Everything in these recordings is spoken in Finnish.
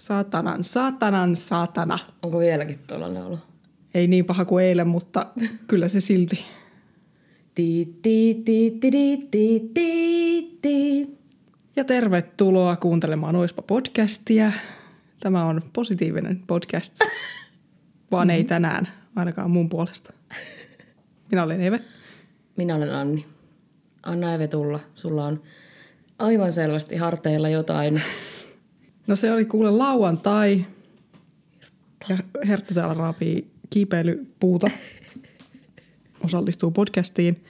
Saatanan, saatanan, saatana. Onko vieläkin tuollainen olo? Ei niin paha kuin eilen, mutta kyllä se silti. Ti, ti, ti, ti, ti, ti, ti, ti. Ja tervetuloa kuuntelemaan Oispa podcastia. Tämä on positiivinen podcast, vaan ei tänään, ainakaan mun puolesta. Minä olen Eve. Minä olen Anni. Anna Eve tulla. Sulla on aivan selvästi harteilla jotain. No se oli kuule lauantai. Ja Herttu täällä raapii kiipeilypuuta. Osallistuu podcastiin.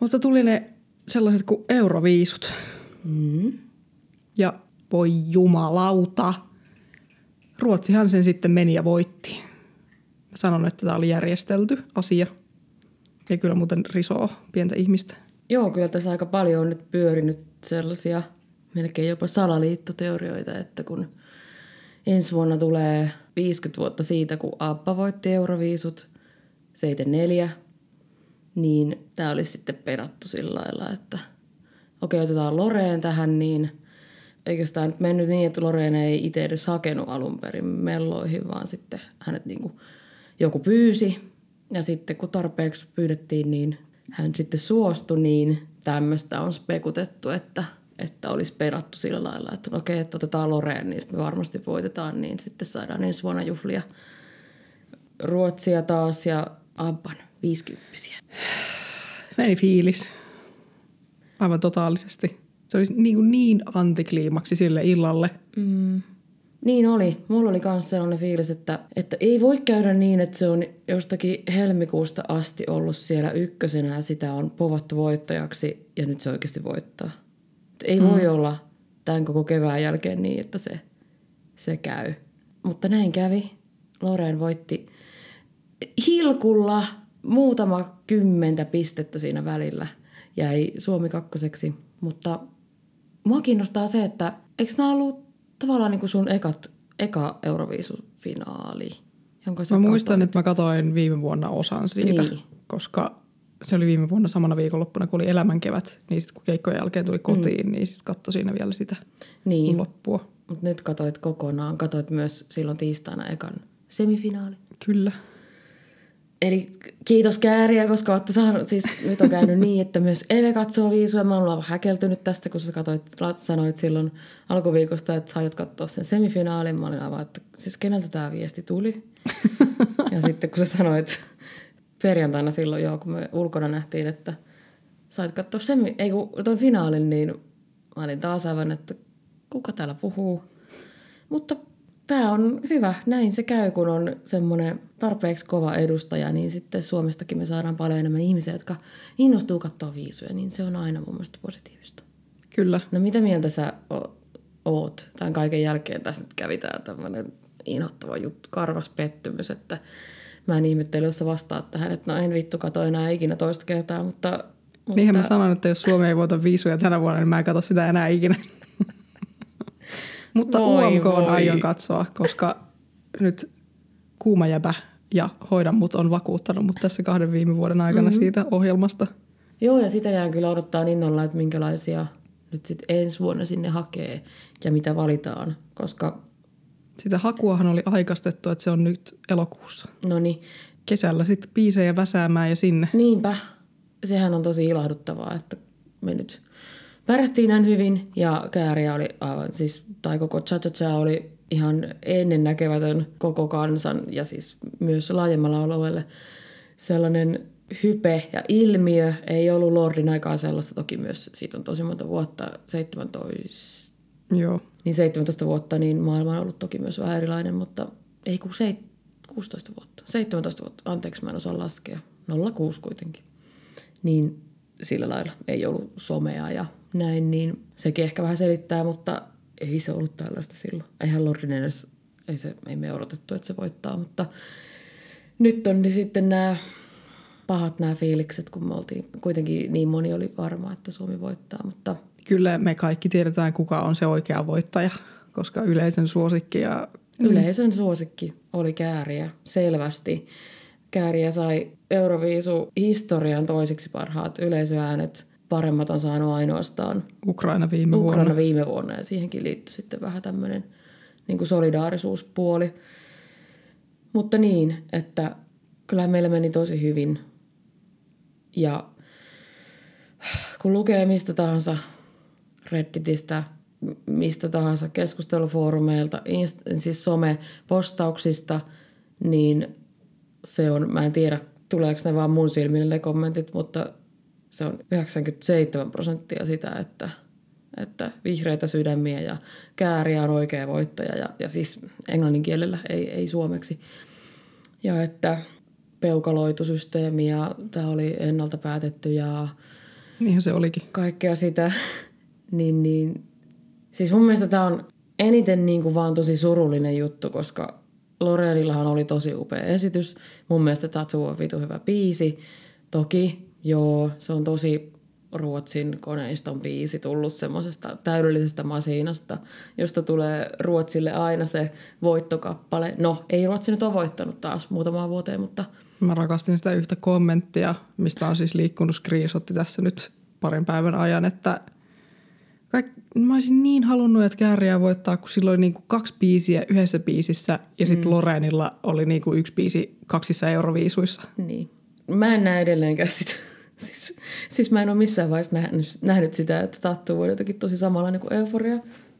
Mutta tuli ne sellaiset kuin euroviisut. Mm. Ja voi jumalauta. Ruotsihan sen sitten meni ja voitti. Mä sanon, että tämä oli järjestelty asia. Ja kyllä muuten risoo pientä ihmistä. Joo, kyllä tässä aika paljon on nyt pyörinyt sellaisia melkein jopa salaliittoteorioita, että kun ensi vuonna tulee 50 vuotta siitä, kun Abba voitti Euroviisut 74, niin tämä olisi sitten perattu sillä lailla, että okei, otetaan Loreen tähän, niin eikö tämä nyt mennyt niin, että Loreen ei itse edes hakenut alun perin melloihin, vaan sitten hänet niin kuin joku pyysi. Ja sitten kun tarpeeksi pyydettiin, niin hän sitten suostui, niin tämmöistä on spekutettu, että, että olisi perattu sillä lailla, että no okei, että otetaan Loreen, niin sitten me varmasti voitetaan, niin sitten saadaan ensi vuonna juhlia Ruotsia taas ja Abban 50 Meni fiilis. Aivan totaalisesti. Se oli niin, niin antikliimaksi sille illalle. Mm. Niin oli. Mulla oli myös sellainen fiilis, että, että ei voi käydä niin, että se on jostakin helmikuusta asti ollut siellä ykkösenä ja sitä on povattu voittajaksi ja nyt se oikeasti voittaa. Ei mm. voi olla tämän koko kevään jälkeen niin, että se, se käy. Mutta näin kävi. Loreen voitti hilkulla muutama kymmentä pistettä siinä välillä. Jäi Suomi kakkoseksi, mutta mua kiinnostaa se, että eikö nämä ollut tavallaan niin kuin sun ekat, eka Euroviisufinaali? Jonka Mä muistan, että mä katsoin viime vuonna osan siitä, Niin. koska se oli viime vuonna samana viikonloppuna, kun oli elämänkevät. Niin sitten kun keikkojen jälkeen tuli kotiin, mm. niin sitten katsoi siinä vielä sitä Niin, loppua. mutta nyt katoit kokonaan. Katoit myös silloin tiistaina ekan semifinaali. Kyllä. Eli kiitos Kääriä, koska olette saanut, siis nyt on käynyt niin, että myös Eve katsoo viisuja. Mä olen häkeltynyt tästä, kun sä katsoit, sanoit silloin alkuviikosta, että sä aiot katsoa sen semifinaalin. Mä olin aivan, että siis keneltä tämä viesti tuli? ja sitten kun sä sanoit perjantaina silloin joo, kun me ulkona nähtiin, että sait katsoa semi, ei kun ton finaalin, niin mä olin taas aivan, että kuka täällä puhuu. Mutta tämä on hyvä. Näin se käy, kun on semmoinen tarpeeksi kova edustaja, niin sitten Suomestakin me saadaan paljon enemmän ihmisiä, jotka innostuu katsoa viisuja, niin se on aina mun mielestä positiivista. Kyllä. No mitä mieltä sä oot tämän kaiken jälkeen? Tässä nyt kävi tää tämmöinen inhottava juttu, karvas pettymys, että mä en ihmettele, jos sä vastaat tähän, että no en vittu kato enää ikinä toista kertaa, mutta... mutta Niinhän mä sanon, että jos Suomi ei voita viisuja tänä vuonna, niin mä en katso sitä enää ikinä. Mutta Voi, UMK on aion katsoa, koska nyt kuuma jäbä ja hoida mut on vakuuttanut mut tässä kahden viime vuoden aikana mm-hmm. siitä ohjelmasta. Joo, ja sitä jään kyllä odottaa innolla, että minkälaisia nyt sitten ensi vuonna sinne hakee ja mitä valitaan, koska Sitä hakuahan oli aikaistettu, että se on nyt elokuussa. no niin, Kesällä sitten biisejä väsäämään ja sinne. niinpä, sehän on tosi ilahduttavaa, että me nyt pärjättiin näin hyvin ja Kääriä oli aivan siis, tai koko Cha Cha oli ihan ennennäkevätön koko kansan ja siis myös laajemmalla alueelle sellainen hype ja ilmiö. Ei ollut Lordin aikaa sellaista, toki myös siitä on tosi monta vuotta, 17 Joo. niin 17 vuotta, niin maailma on ollut toki myös vähän erilainen, mutta ei kun se, 16 vuotta, 17 vuotta, anteeksi mä en osaa laskea, 06 kuitenkin. Niin sillä lailla ei ollut somea ja näin, niin sekin ehkä vähän selittää, mutta ei se ollut tällaista silloin. Eihän Lorrin edes, ei, se, ei me odotettu, että se voittaa, mutta nyt on niin sitten nämä pahat nämä fiilikset, kun me oltiin, kuitenkin niin moni oli varma, että Suomi voittaa, mutta Kyllä me kaikki tiedetään, kuka on se oikea voittaja, koska yleisen suosikki ja Yleisön suosikki oli Kääriä, selvästi. Kääriä sai Euroviisu historian toisiksi parhaat yleisöäänet. Paremmat on saanut ainoastaan Ukraina viime Ukraina vuonna. viime vuonna ja siihenkin liittyi sitten vähän tämmöinen niin kuin solidaarisuuspuoli. Mutta niin, että kyllä meillä meni tosi hyvin. Ja kun lukee mistä tahansa Redditistä, mistä tahansa keskustelufoorumeilta, inst- siis some-postauksista, niin se on, mä en tiedä tuleeko ne vaan mun silmille ne kommentit, mutta se on 97 prosenttia sitä, että, että vihreitä sydämiä ja kääriä on oikea voittaja ja, ja siis englannin kielellä, ei, ei suomeksi. Ja että peukaloitusysteemi ja tämä oli ennalta päätetty ja Niinhän se olikin. kaikkea sitä, niin, niin siis mun mielestä tämä on eniten niin kuin vaan tosi surullinen juttu, koska Loreenillahan oli tosi upea esitys. Mun mielestä Tattoo on vitu hyvä biisi. Toki, joo, se on tosi Ruotsin koneiston biisi tullut semmoisesta täydellisestä masiinasta, josta tulee Ruotsille aina se voittokappale. No, ei Ruotsi nyt ole voittanut taas muutamaan vuoteen, mutta Mä rakastin sitä yhtä kommenttia, mistä on siis liikkunut screenshotti tässä nyt parin päivän ajan, että kaik, mä olisin niin halunnut, että Kääriä voittaa, kun silloin oli niinku kaksi biisiä yhdessä biisissä ja sitten mm. Loreenilla oli niinku yksi biisi kaksissa euroviisuissa. Niin. Mä en näe edelleenkään sitä. Siis, siis mä en ole missään vaiheessa nähnyt, nähnyt sitä, että Tattu on jotenkin tosi samanlainen kuin Euforia.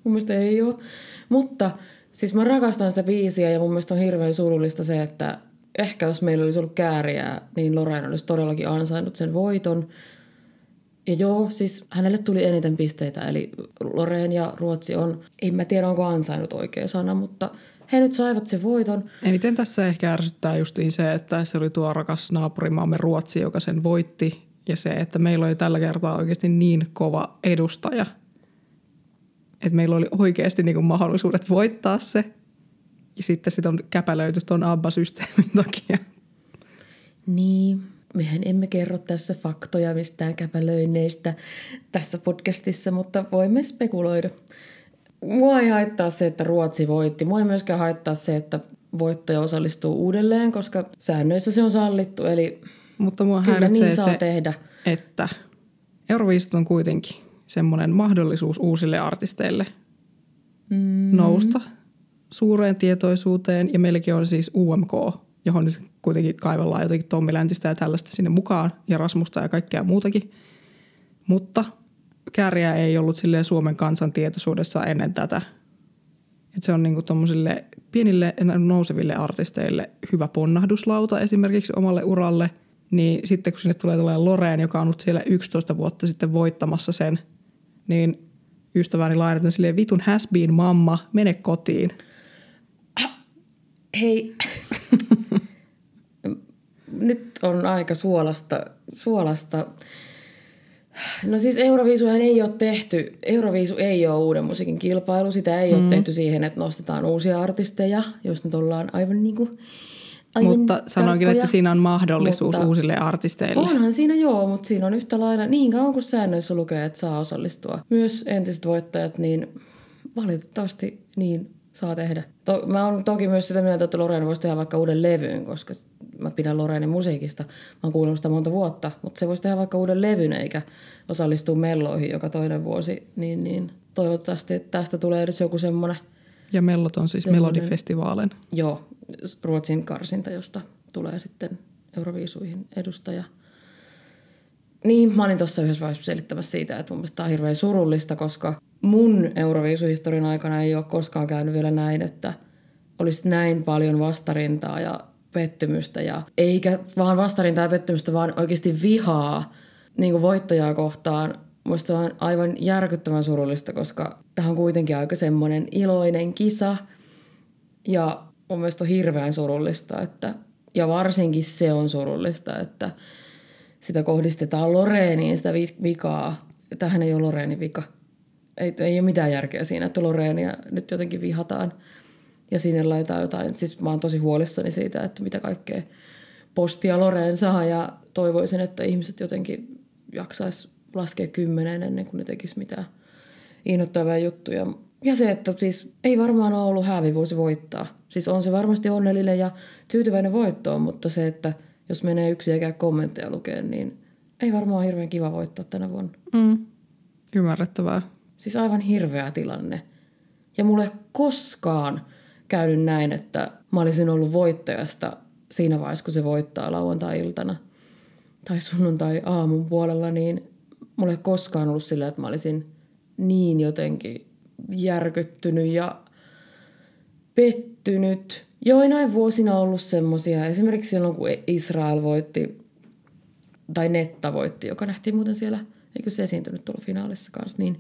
Mun mielestä ei ole. Mutta siis mä rakastan sitä biisiä ja mun mielestä on hirveän surullista se, että ehkä jos meillä olisi ollut kääriä, niin Loreen olisi todellakin ansainnut sen voiton. Ja joo, siis hänelle tuli eniten pisteitä, eli Loreen ja Ruotsi on, en mä tiedä onko ansainnut oikea sana, mutta he nyt saivat sen voiton. Eniten tässä ehkä ärsyttää justiin se, että se oli tuo rakas naapurimaamme Ruotsi, joka sen voitti. Ja se, että meillä oli tällä kertaa oikeasti niin kova edustaja, että meillä oli oikeasti niin kuin mahdollisuudet voittaa se. Ja sitten sit on käpälöity tuon ABBA-systeemin takia. Niin, mehän emme kerro tässä faktoja mistään käpälöinneistä tässä podcastissa, mutta voimme spekuloida. Mua ei haittaa se, että Ruotsi voitti. Mua ei myöskään haittaa se, että voittaja osallistuu uudelleen, koska säännöissä se on sallittu. Eli Mutta mua kyllä niin saa se, tehdä. että Euroviisut on kuitenkin semmoinen mahdollisuus uusille artisteille mm. nousta suureen tietoisuuteen. Ja meilläkin on siis UMK, johon nyt kuitenkin kaivellaan jotenkin Tommi Läntistä ja tällaista sinne mukaan ja Rasmusta ja kaikkea muutakin. Mutta kääriä ei ollut silleen Suomen kansan tietoisuudessa ennen tätä. Et se on niinku pienille nouseville artisteille hyvä ponnahduslauta esimerkiksi omalle uralle. Niin sitten kun sinne tulee tulee Loreen, joka on ollut siellä 11 vuotta sitten voittamassa sen, niin ystäväni lainataan silleen vitun has been mamma, mene kotiin. Hei, nyt on aika suolasta, suolasta. No siis Euroviisuhan ei ole tehty, Euroviisu ei ole uuden musiikin kilpailu, sitä ei mm. ole tehty siihen, että nostetaan uusia artisteja, jos nyt ollaan aivan niin kuin, aivan Mutta sanoinkin, että siinä on mahdollisuus Mutta- uusille artisteille. Onhan siinä joo, mutta siinä on yhtä lailla, niin kauan kuin säännöissä lukee, että saa osallistua. Myös entiset voittajat, niin valitettavasti niin saa tehdä. To, mä oon toki myös sitä mieltä, että Loreen voisi tehdä vaikka uuden levyn, koska mä pidän Loreenin musiikista. Mä oon kuunnellut sitä monta vuotta, mutta se voisi tehdä vaikka uuden levyn eikä osallistua melloihin joka toinen vuosi. Niin, niin toivottavasti tästä tulee edes joku semmoinen, Ja mellot on siis Melodifestivaalen. joo, Ruotsin karsinta, josta tulee sitten Euroviisuihin edustaja. Niin, mä olin tuossa yhdessä vaiheessa selittämässä siitä, että mun mielestä tämä on hirveän surullista, koska mun Euroviisuhistorian aikana ei ole koskaan käynyt vielä näin, että olisi näin paljon vastarintaa ja pettymystä. Ja, eikä vaan vastarintaa ja pettymystä, vaan oikeasti vihaa niin kuin voittajaa kohtaan. Musta on aivan järkyttävän surullista, koska tämä on kuitenkin aika semmoinen iloinen kisa. Ja mun mielestä on hirveän surullista, että, ja varsinkin se on surullista, että sitä kohdistetaan Loreeniin sitä vi- vikaa. Tähän ei ole Loreenin vika. Ei, ei ole mitään järkeä siinä, että Loreenia nyt jotenkin vihataan. Ja sinne laitetaan jotain. Siis mä oon tosi huolissani siitä, että mitä kaikkea postia Loreen saa. Ja toivoisin, että ihmiset jotenkin jaksaisi laskea kymmeneen ennen kuin ne tekis mitään innoittavia juttuja. Ja se, että siis ei varmaan ole ollut häävivuosi voittaa. Siis on se varmasti onnellinen ja tyytyväinen voittoon, mutta se, että jos menee yksi käy kommentteja lukee, niin ei varmaan ole hirveän kiva voittaa tänä vuonna. Mm. Ymmärrettävää. Siis aivan hirveä tilanne. Ja mulle koskaan käynyt näin, että mä olisin ollut voittajasta siinä vaiheessa, kun se voittaa lauantai-iltana tai sunnuntai-aamun puolella, niin mulle ei koskaan ollut sillä, että mä olisin niin jotenkin järkyttynyt ja pettynyt. Joinain vuosina ollut semmosia, esimerkiksi silloin kun Israel voitti, tai Netta voitti, joka nähtiin muuten siellä, eikö se esiintynyt tuolla finaalissa kanssa, niin,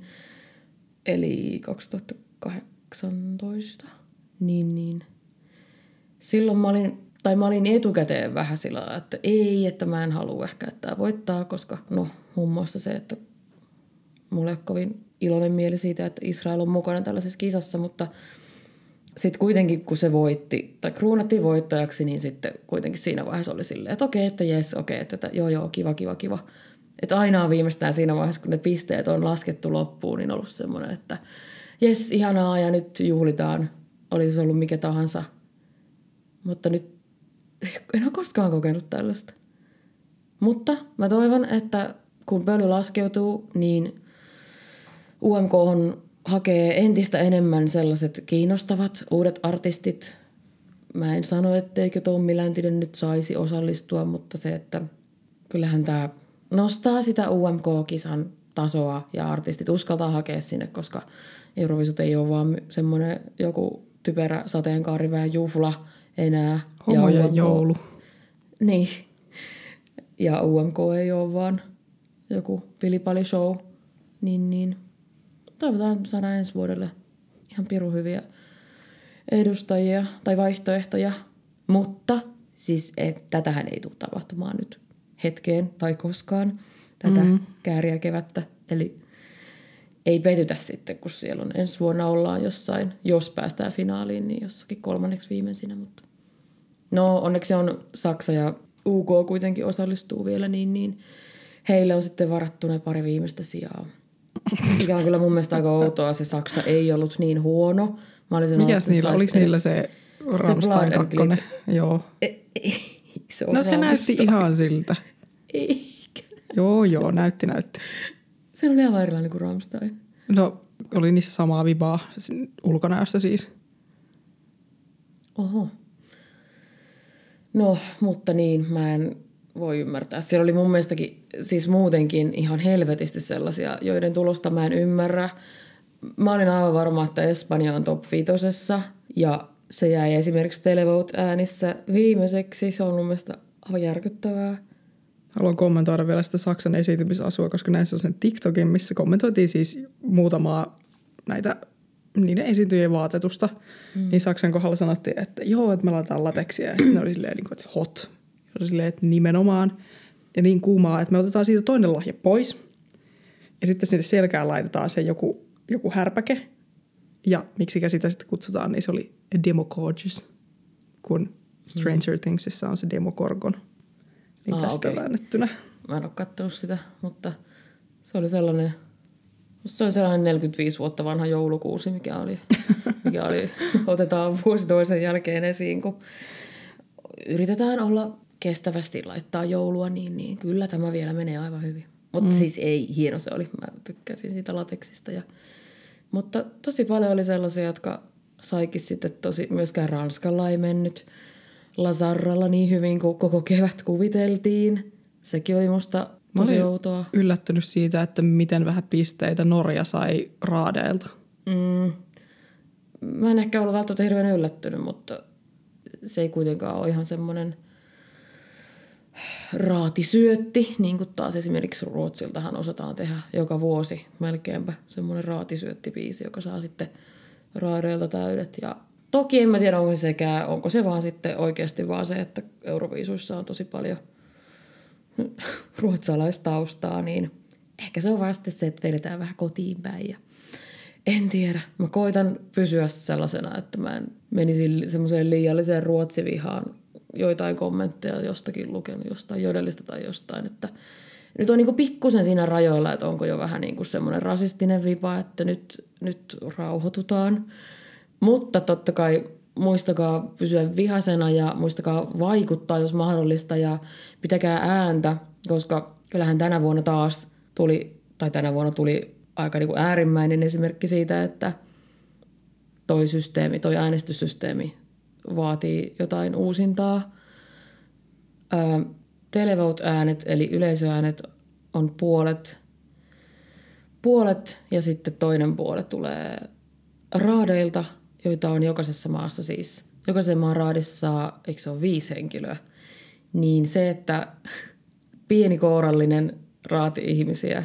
eli 2018, niin, niin. Silloin mä olin, tai mä olin etukäteen vähän sillä että ei, että mä en halua ehkä, että tämä voittaa, koska no muun muassa se, että mulle ei ole kovin iloinen mieli siitä, että Israel on mukana tällaisessa kisassa, mutta – sitten kuitenkin kun se voitti, tai kruunattiin voittajaksi, niin sitten kuitenkin siinä vaiheessa oli silleen, että okei, että jes, okei, että, että joo, joo, kiva, kiva, kiva. Että aina on viimeistään siinä vaiheessa, kun ne pisteet on laskettu loppuun, niin ollut semmoinen, että jes, ihanaa ja nyt juhlitaan. Olisi ollut mikä tahansa. Mutta nyt en ole koskaan kokenut tällaista. Mutta mä toivon, että kun pöly laskeutuu, niin UMK on hakee entistä enemmän sellaiset kiinnostavat uudet artistit. Mä en sano, etteikö Tommi Läntinen nyt saisi osallistua, mutta se, että kyllähän tämä nostaa sitä UMK-kisan tasoa ja artistit uskaltaa hakea sinne, koska Eurovisut ei ole vaan semmoinen joku typerä sateenkaariväen juhla enää. Homojen ja UMK, joulu. Niin. Ja UMK ei ole vaan joku pilipali show. Niin, niin toivotaan saada ensi vuodelle ihan piru hyviä edustajia tai vaihtoehtoja. Mutta siis et, tätähän ei tule tapahtumaan nyt hetkeen tai koskaan tätä mm-hmm. kääriä kevättä. Eli ei petytä sitten, kun siellä on ensi vuonna ollaan jossain, jos päästään finaaliin, niin jossakin kolmanneksi viimeisinä. Mutta no onneksi on Saksa ja UK kuitenkin osallistuu vielä, niin, niin heille on sitten varattu ne pari viimeistä sijaa. Mikä on kyllä mun mielestä aika outoa. Se Saksa ei ollut niin huono. Mä olisin Mikäs niillä? Oliko edes... niillä se Rammstein 2? Joo. E, e, se no se näytti ihan siltä. Eikä. Joo, joo, näytti, näytti. Se oli ihan erilainen kuin Rammstein. No, oli niissä samaa vibaa ulkonäöstä siis. Oho. No, mutta niin, mä en voi ymmärtää. Siellä oli mun mielestäkin siis muutenkin ihan helvetisti sellaisia, joiden tulosta mä en ymmärrä. Mä olin aivan varma, että Espanja on top viitosessa ja se jäi esimerkiksi Televote-äänissä viimeiseksi. Se on mun mielestä aivan järkyttävää. Haluan kommentoida vielä sitä Saksan esiintymisasua, koska näissä on sen TikTokin, missä kommentoitiin siis muutamaa näitä niiden esiintyjien vaatetusta. Mm. Niin Saksan kohdalla sanottiin, että joo, että me laitetaan lateksia. Ja sitten ne oli silleen, niin että hot. Ja silleen, että nimenomaan. Ja niin kuumaa, että me otetaan siitä toinen lahja pois. Ja sitten sinne selkään laitetaan se joku, joku härpäke. Ja miksi sitä sitten kutsutaan, niin se oli Demogorges, kun Stranger mm. Thingsissa on se Demogorgon. Niin ah, tästä okay. väännettynä. Mä en ole katsonut sitä, mutta se oli sellainen, se oli sellainen 45 vuotta vanha joulukuusi, mikä oli, mikä oli otetaan vuosi toisen jälkeen esiin, kun yritetään olla kestävästi laittaa joulua, niin, niin kyllä tämä vielä menee aivan hyvin. Mutta mm. siis ei, hieno se oli. Mä tykkäsin siitä lateksista. Ja, mutta tosi paljon oli sellaisia, jotka saikin sitten tosi, myöskään Ranskalla ei mennyt Lazarralla niin hyvin kuin koko kevät kuviteltiin. Sekin oli musta tosi outoa. yllättynyt siitä, että miten vähän pisteitä Norja sai raadeilta. Mm. Mä en ehkä ollut välttämättä hirveän yllättynyt, mutta se ei kuitenkaan ole ihan semmoinen – raatisyötti, niin kuin taas esimerkiksi Ruotsiltahan osataan tehdä joka vuosi melkeinpä semmoinen raatisyöttipiisi, joka saa sitten raadeilta täydet. Ja toki en mä tiedä, onko sekään, onko se vaan sitten oikeasti vaan se, että Euroviisuissa on tosi paljon ruotsalaistaustaa, niin ehkä se on sitten se, että vedetään vähän kotiin päin ja en tiedä. Mä koitan pysyä sellaisena, että mä en menisi semmoiseen liialliseen ruotsivihaan joitain kommentteja jostakin lukenut, jostain jodellista tai jostain, että nyt on niin pikkusen siinä rajoilla, että onko jo vähän niin kuin semmoinen rasistinen vipa, että nyt, nyt rauhoitutaan. Mutta totta kai muistakaa pysyä vihasena ja muistakaa vaikuttaa, jos mahdollista, ja pitäkää ääntä, koska kyllähän tänä vuonna taas tuli, tai tänä vuonna tuli aika niin kuin äärimmäinen esimerkki siitä, että toi systeemi, toi äänestyssysteemi vaatii jotain uusintaa. Ö, televote-äänet eli yleisöäänet on puolet, puolet ja sitten toinen puolet tulee raadeilta, joita on jokaisessa maassa siis. Jokaisen maan raadissa eikö se ole viisi henkilöä, niin se, että pieni kourallinen raati ihmisiä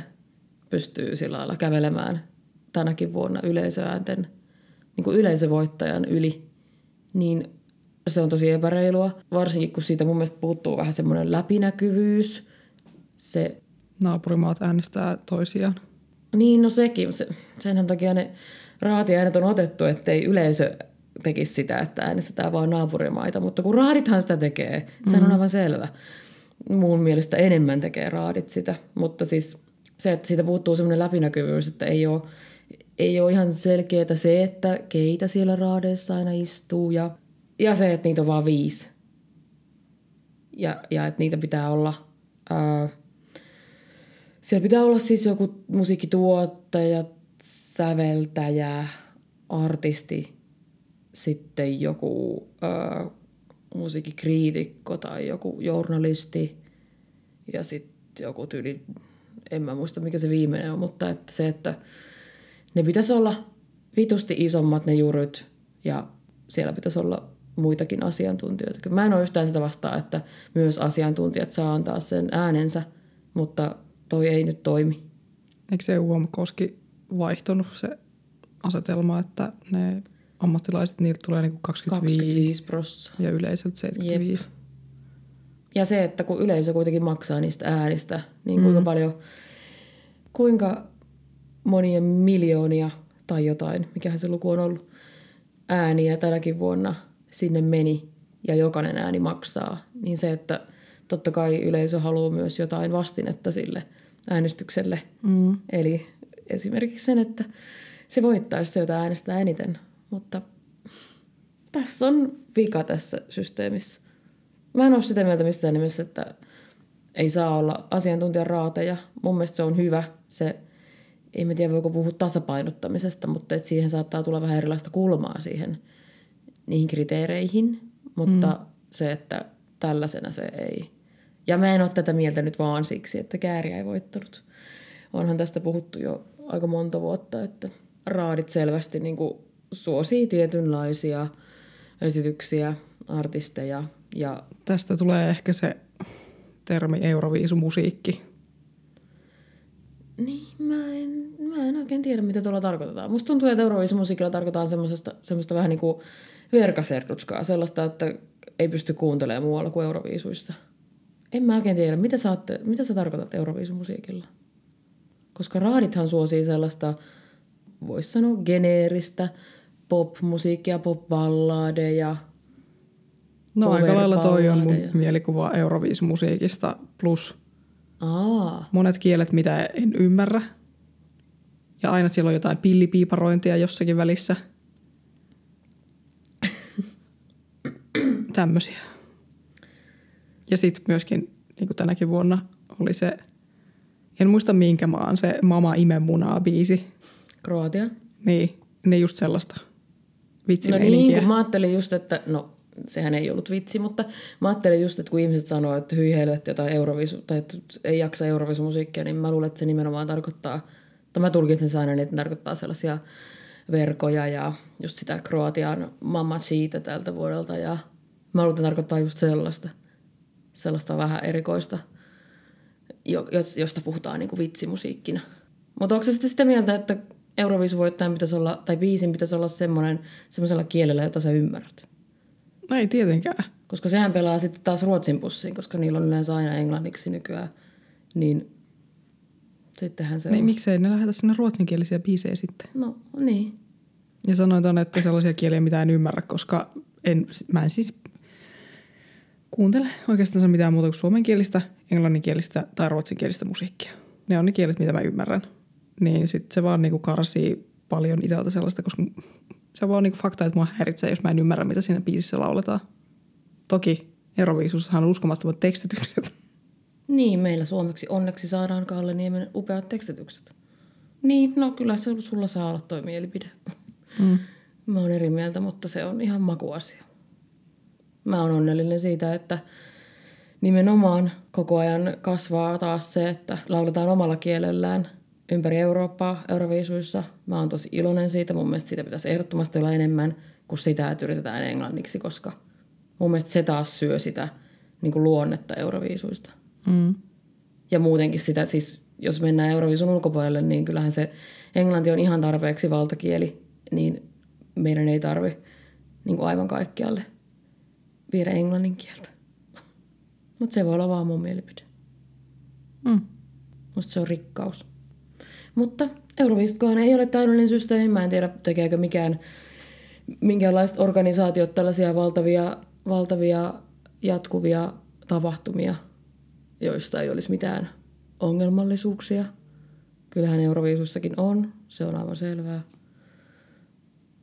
pystyy sillä lailla kävelemään tänäkin vuonna yleisöäänten, niin kuin yleisövoittajan yli, niin se on tosi epäreilua. Varsinkin kun siitä mun mielestä puuttuu vähän semmoinen läpinäkyvyys. Se, Naapurimaat äänestää toisiaan. niin no sekin, se, senhän takia ne raatiäänet on otettu, ettei yleisö tekisi sitä, että äänestetään vaan naapurimaita. Mutta kun raadithan sitä tekee, sehän on aivan selvä. Mun mielestä enemmän tekee raadit sitä, mutta siis se, että siitä puuttuu semmoinen läpinäkyvyys, että ei ole, ei ole ihan selkeää se, että keitä siellä raadeissa aina istuu ja, ja se, että niitä on vaan viisi. Ja, ja että niitä pitää olla, ää, siellä pitää olla siis joku musiikkituottaja, säveltäjä, artisti, sitten joku ää, musiikkikriitikko tai joku journalisti ja sitten joku tyyli, en mä muista mikä se viimeinen on, mutta että se, että ne pitäisi olla vitusti isommat ne juryt ja siellä pitäisi olla muitakin asiantuntijoita. Kyllä Mä en ole yhtään sitä vastaan, että myös asiantuntijat saa antaa sen äänensä, mutta toi ei nyt toimi. Eikö se UOM koski vaihtunut se asetelma, että ne ammattilaiset, niiltä tulee niinku 25, 25 prossaa. ja yleisöltä 75. Ja se, että kun yleisö kuitenkin maksaa niistä äänistä, niin kuinka mm. paljon, kuinka monia miljoonia tai jotain, mikähän se luku on ollut, ääniä tänäkin vuonna sinne meni ja jokainen ääni maksaa, niin se, että totta kai yleisö haluaa myös jotain vastinetta sille äänestykselle. Mm. Eli esimerkiksi sen, että se voittaisi se, jota äänestää eniten. Mutta tässä on vika tässä systeemissä. Mä en ole sitä mieltä missään nimessä, että ei saa olla asiantuntijan raateja. Mun mielestä se on hyvä. Se, ei mä tiedä voiko puhua tasapainottamisesta, mutta et siihen saattaa tulla vähän erilaista kulmaa siihen niihin kriteereihin. Mutta mm. se, että tällaisena se ei. Ja mä en ole tätä mieltä nyt vaan siksi, että kääriä ei voittanut. Onhan tästä puhuttu jo aika monta vuotta, että raadit selvästi niin kuin suosii tietynlaisia esityksiä, artisteja ja Tästä tulee ehkä se termi euroviisumusiikki. Niin, mä en, mä en oikein tiedä, mitä tuolla tarkoitetaan. Musta tuntuu, että Euroviisumusiikilla tarkoitetaan semmoista, semmoista vähän niin kuin verkaserdutskaa, sellaista, että ei pysty kuuntelemaan muualla kuin Euroviisuissa. En mä oikein tiedä, mitä sä, ootte, mitä sä tarkoitat Euroviisumusiikilla? Koska raadithan suosii sellaista, voisi sanoa geneeristä pop-musiikkia, pop-balladeja. No aika lailla toi on mun mielikuva euroviisumusiikista plus Aa, monet kielet, mitä en ymmärrä. Ja aina siellä on jotain pillipiiparointia jossakin välissä. Tämmöisiä. Ja sitten myöskin, niin kuin tänäkin vuonna, oli se, en muista minkä maan, se Mama ime munaa biisi. Kroatia. Niin, ne just sellaista No vitsimeininkiä. niin, kun mä ajattelin just, että no sehän ei ollut vitsi, mutta mä ajattelin just, että kun ihmiset sanoo, että hyi heille jotain Eurovisu, tai että ei jaksa Eurovisu-musiikkia, niin mä luulen, että se nimenomaan tarkoittaa, tai mä tulkitsen sen aina, että ne tarkoittaa sellaisia verkoja ja just sitä Kroatian Mamma siitä tältä vuodelta ja mä luulen, että tarkoittaa just sellaista, sellaista vähän erikoista, josta puhutaan niin kuin vitsimusiikkina. Mutta onko se sitten sitä mieltä, että Euroviisuvoittajan pitäisi olla, tai biisin pitäisi olla semmoinen, semmoisella kielellä, jota sä ymmärrät? No ei tietenkään. Koska sehän pelaa sitten taas ruotsin pussiin, koska niillä on yleensä aina englanniksi nykyään. Niin sittenhän se Niin on. miksei ne lähetä sinne ruotsinkielisiä biisejä sitten? No niin. Ja sanoin tuonne, että sellaisia kieliä mitä en ymmärrä, koska en, mä en siis kuuntele oikeastaan mitään muuta kuin suomenkielistä, englanninkielistä tai ruotsinkielistä musiikkia. Ne on ne kielet, mitä mä ymmärrän. Niin sitten se vaan niinku karsii paljon itseltä sellaista, koska se on vaan niinku fakta, että mua häiritsee, jos mä en ymmärrä, mitä siinä biisissä lauletaan. Toki Euroviisussahan on uskomattomat tekstitykset. Niin, meillä suomeksi onneksi saadaan Kalle Niemen upeat tekstitykset. Niin, no kyllä se sulla saa olla toi mielipide. Mm. Mä oon eri mieltä, mutta se on ihan makuasia. Mä oon onnellinen siitä, että nimenomaan koko ajan kasvaa taas se, että lauletaan omalla kielellään ympäri Eurooppaa Euroviisuissa. Mä oon tosi iloinen siitä. Mun mielestä siitä pitäisi ehdottomasti olla enemmän kuin sitä, että yritetään englanniksi, koska mun mielestä se taas syö sitä niin kuin luonnetta Euroviisuista. Mm. Ja muutenkin sitä, siis jos mennään Euroviisun ulkopuolelle, niin kyllähän se englanti on ihan tarpeeksi valtakieli, niin meidän ei tarvi niin kuin aivan kaikkialle viedä englannin kieltä. Mutta se voi olla vaan mun mielipide. Mm. Musta se on rikkaus. Mutta Euroviisutkohan ei ole täydellinen systeemi. Mä en tiedä, tekeekö mikään, minkäänlaiset organisaatiot tällaisia valtavia, valtavia jatkuvia tapahtumia, joista ei olisi mitään ongelmallisuuksia. Kyllähän Euroviisussakin on, se on aivan selvää.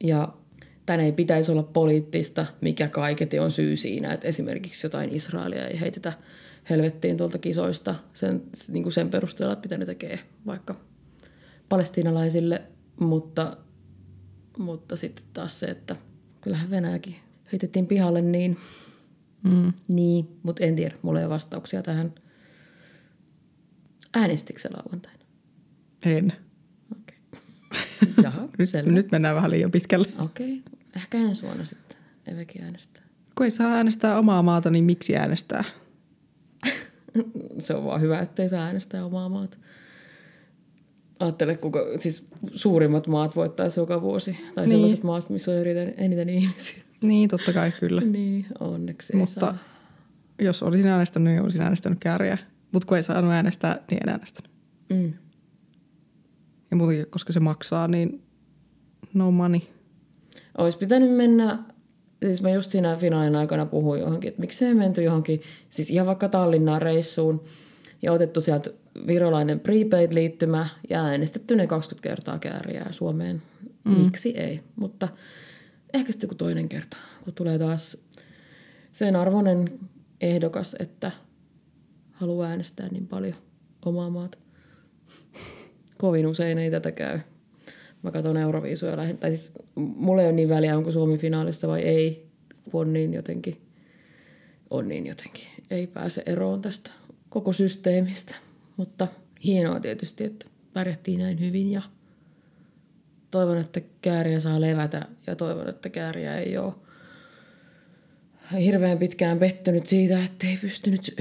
Ja tänne ei pitäisi olla poliittista, mikä kaiketi on syy siinä, että esimerkiksi jotain Israelia ei heitetä helvettiin tuolta kisoista sen, niin kuin sen perusteella, että mitä ne tekee vaikka palestiinalaisille, mutta, mutta sitten taas se, että kyllähän Venäjäkin heitettiin pihalle niin, Mm. niin mutta en tiedä, mulla ei ole vastauksia tähän. Äänestikö se lauantaina? En. Jaha, Nyt, selvä. nyt mennään vähän liian pitkälle. Okei, ehkä ensi vuonna sitten Evekin äänestää. Kun ei saa äänestää omaa maata, niin miksi äänestää? Se on vaan hyvä, ettei saa äänestää omaa maata. Ajattele, kuka, siis suurimmat maat voittaisi joka vuosi. Tai Niin. sellaiset maat, missä on eniten, eniten ihmisiä. Niin, totta kai kyllä. Niin, onneksi Mutta saa. jos olisin äänestänyt, niin olisin äänestänyt kääriä. Mutta kun ei saanut äänestää, niin en äänestänyt. Mm. Ja muutenkin, koska se maksaa, niin no money. Olisi pitänyt mennä, siis mä just siinä finaalin aikana puhuin johonkin, että miksei menty johonkin, siis ihan vaikka Tallinnaan reissuun ja otettu sieltä virolainen prepaid-liittymä ja äänestetty ne 20 kertaa kääriää Suomeen. Mm. Miksi ei? Mutta ehkä sitten kun toinen kerta, kun tulee taas sen arvoinen ehdokas, että haluaa äänestää niin paljon omaa maata. Kovin usein ei tätä käy. Mä katson Euroviisuja lähin, tai siis mulle ei ole niin väliä, onko Suomi finaalissa vai ei, kun on niin jotenkin, on niin jotenkin, ei pääse eroon tästä koko systeemistä. Mutta hienoa tietysti, että pärjättiin näin hyvin ja toivon, että kääriä saa levätä ja toivon, että kääriä ei ole hirveän pitkään pettynyt siitä, että ei pystynyt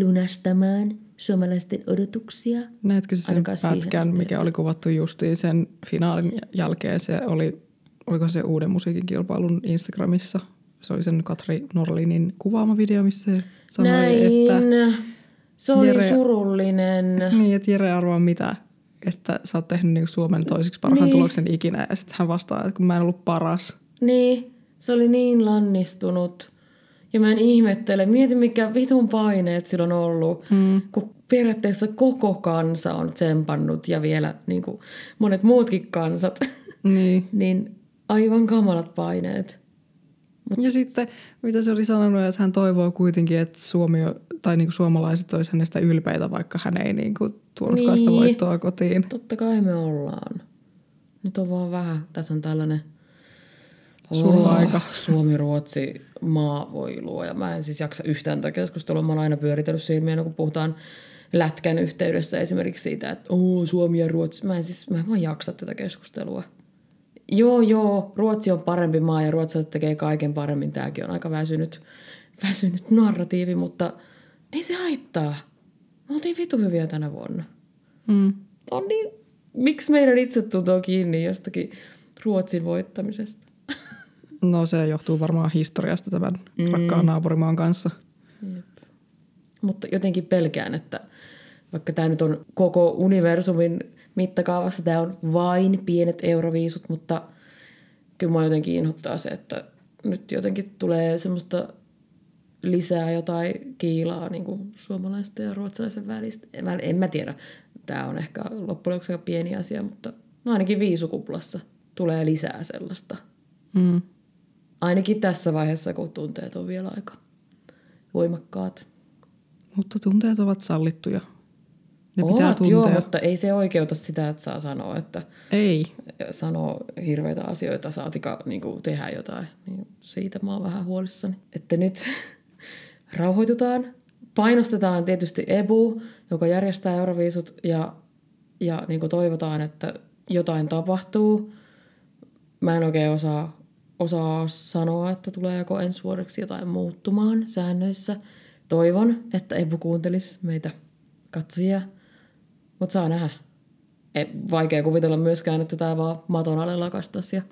lunastamaan suomalaisten odotuksia. Näetkö sen Ainakaan pätkän, asti. mikä oli kuvattu justiin sen finaalin jälkeen? Se oli, oliko se uuden musiikin kilpailun Instagramissa? Se oli sen Katri Norlinin kuvaama video, missä se sanoi, Näin. että, Se oli Jere- surullinen. niin, että Jere arvaa mitä, että sä oot tehnyt niin Suomen toiseksi parhaan Niin. tuloksen ikinä. Ja sitten hän vastaa, että kun mä en ollut paras. Niin, se oli niin lannistunut. Ja mä en ihmettele, mieti mikä vitun paineet sillä on ollut, mm. kun periaatteessa koko kansa on tsempannut ja vielä niin kuin monet muutkin kansat, Niin. niin aivan kamalat paineet. Ja sitten, mitä se oli sanonut, että hän toivoo kuitenkin, että Suomi tai niin kuin suomalaiset olisi hänestä ylpeitä, vaikka hän ei niin kuin tuonutkaan sitä Niin. voittoa kotiin. Totta kai me ollaan. Nyt on vaan vähän, tässä on tällainen Suruaika. Oh, Suomi-Ruotsi maa voi luo. Ja mä en siis jaksa yhtään tätä keskustelua. Mä oon aina pyöritellyt silmiä, kun puhutaan lätkän yhteydessä esimerkiksi siitä, että oh, Suomi ja Ruotsi. Mä en siis, mä en vaan jaksa tätä keskustelua. Joo, joo, Ruotsi on parempi maa ja ruotsalaiset tekee kaiken paremmin. Tämäkin on aika väsynyt, väsynyt narratiivi, mutta ei se haittaa. Me oltiin vitu hyviä tänä vuonna Mm. on niin, miksi meidän itsetunto on kiinni jostakin Ruotsin voittamisesta? No se johtuu varmaan historiasta tämän mm. rakkaan naapurimaan kanssa. Jep. Mutta jotenkin pelkään, että vaikka tämä nyt on koko universumin mittakaavassa, tämä on vain pienet euroviisut, mutta kyllä mua jotenkin inhottaa se, että nyt jotenkin tulee semmoista lisää jotain kiilaa niin kuin suomalaisten ja ruotsalaisen välistä. Mä- En mä tiedä, tämä on ehkä loppujen lopuksi aika pieni asia, mutta no ainakin viisukuplassa tulee lisää sellaista. Mm. Ainakin tässä vaiheessa, kun tunteet on vielä aika voimakkaat. Mutta tunteet ovat sallittuja. Ne pitää Oot, tuntea. joo, mutta ei se oikeuta sitä, että saa sanoa, että Ei. sanoo hirveitä asioita, saatika niin kuin tehdä jotain. Niin siitä mä oon vähän huolissani. Että nyt rauhoitutaan. Painostetaan tietysti EBU, joka järjestää Euroviisut ja, ja niin kuin toivotaan, että jotain tapahtuu. Mä en oikein osaa, osaa sanoa, että tuleeko ensi vuodeksi jotain muuttumaan säännöissä. Toivon, että EBU kuuntelisi meitä katsojia, mutta saa nähdä. Ei, vaikea kuvitella myöskään, että tämä vaan maton alle lakastaisi ja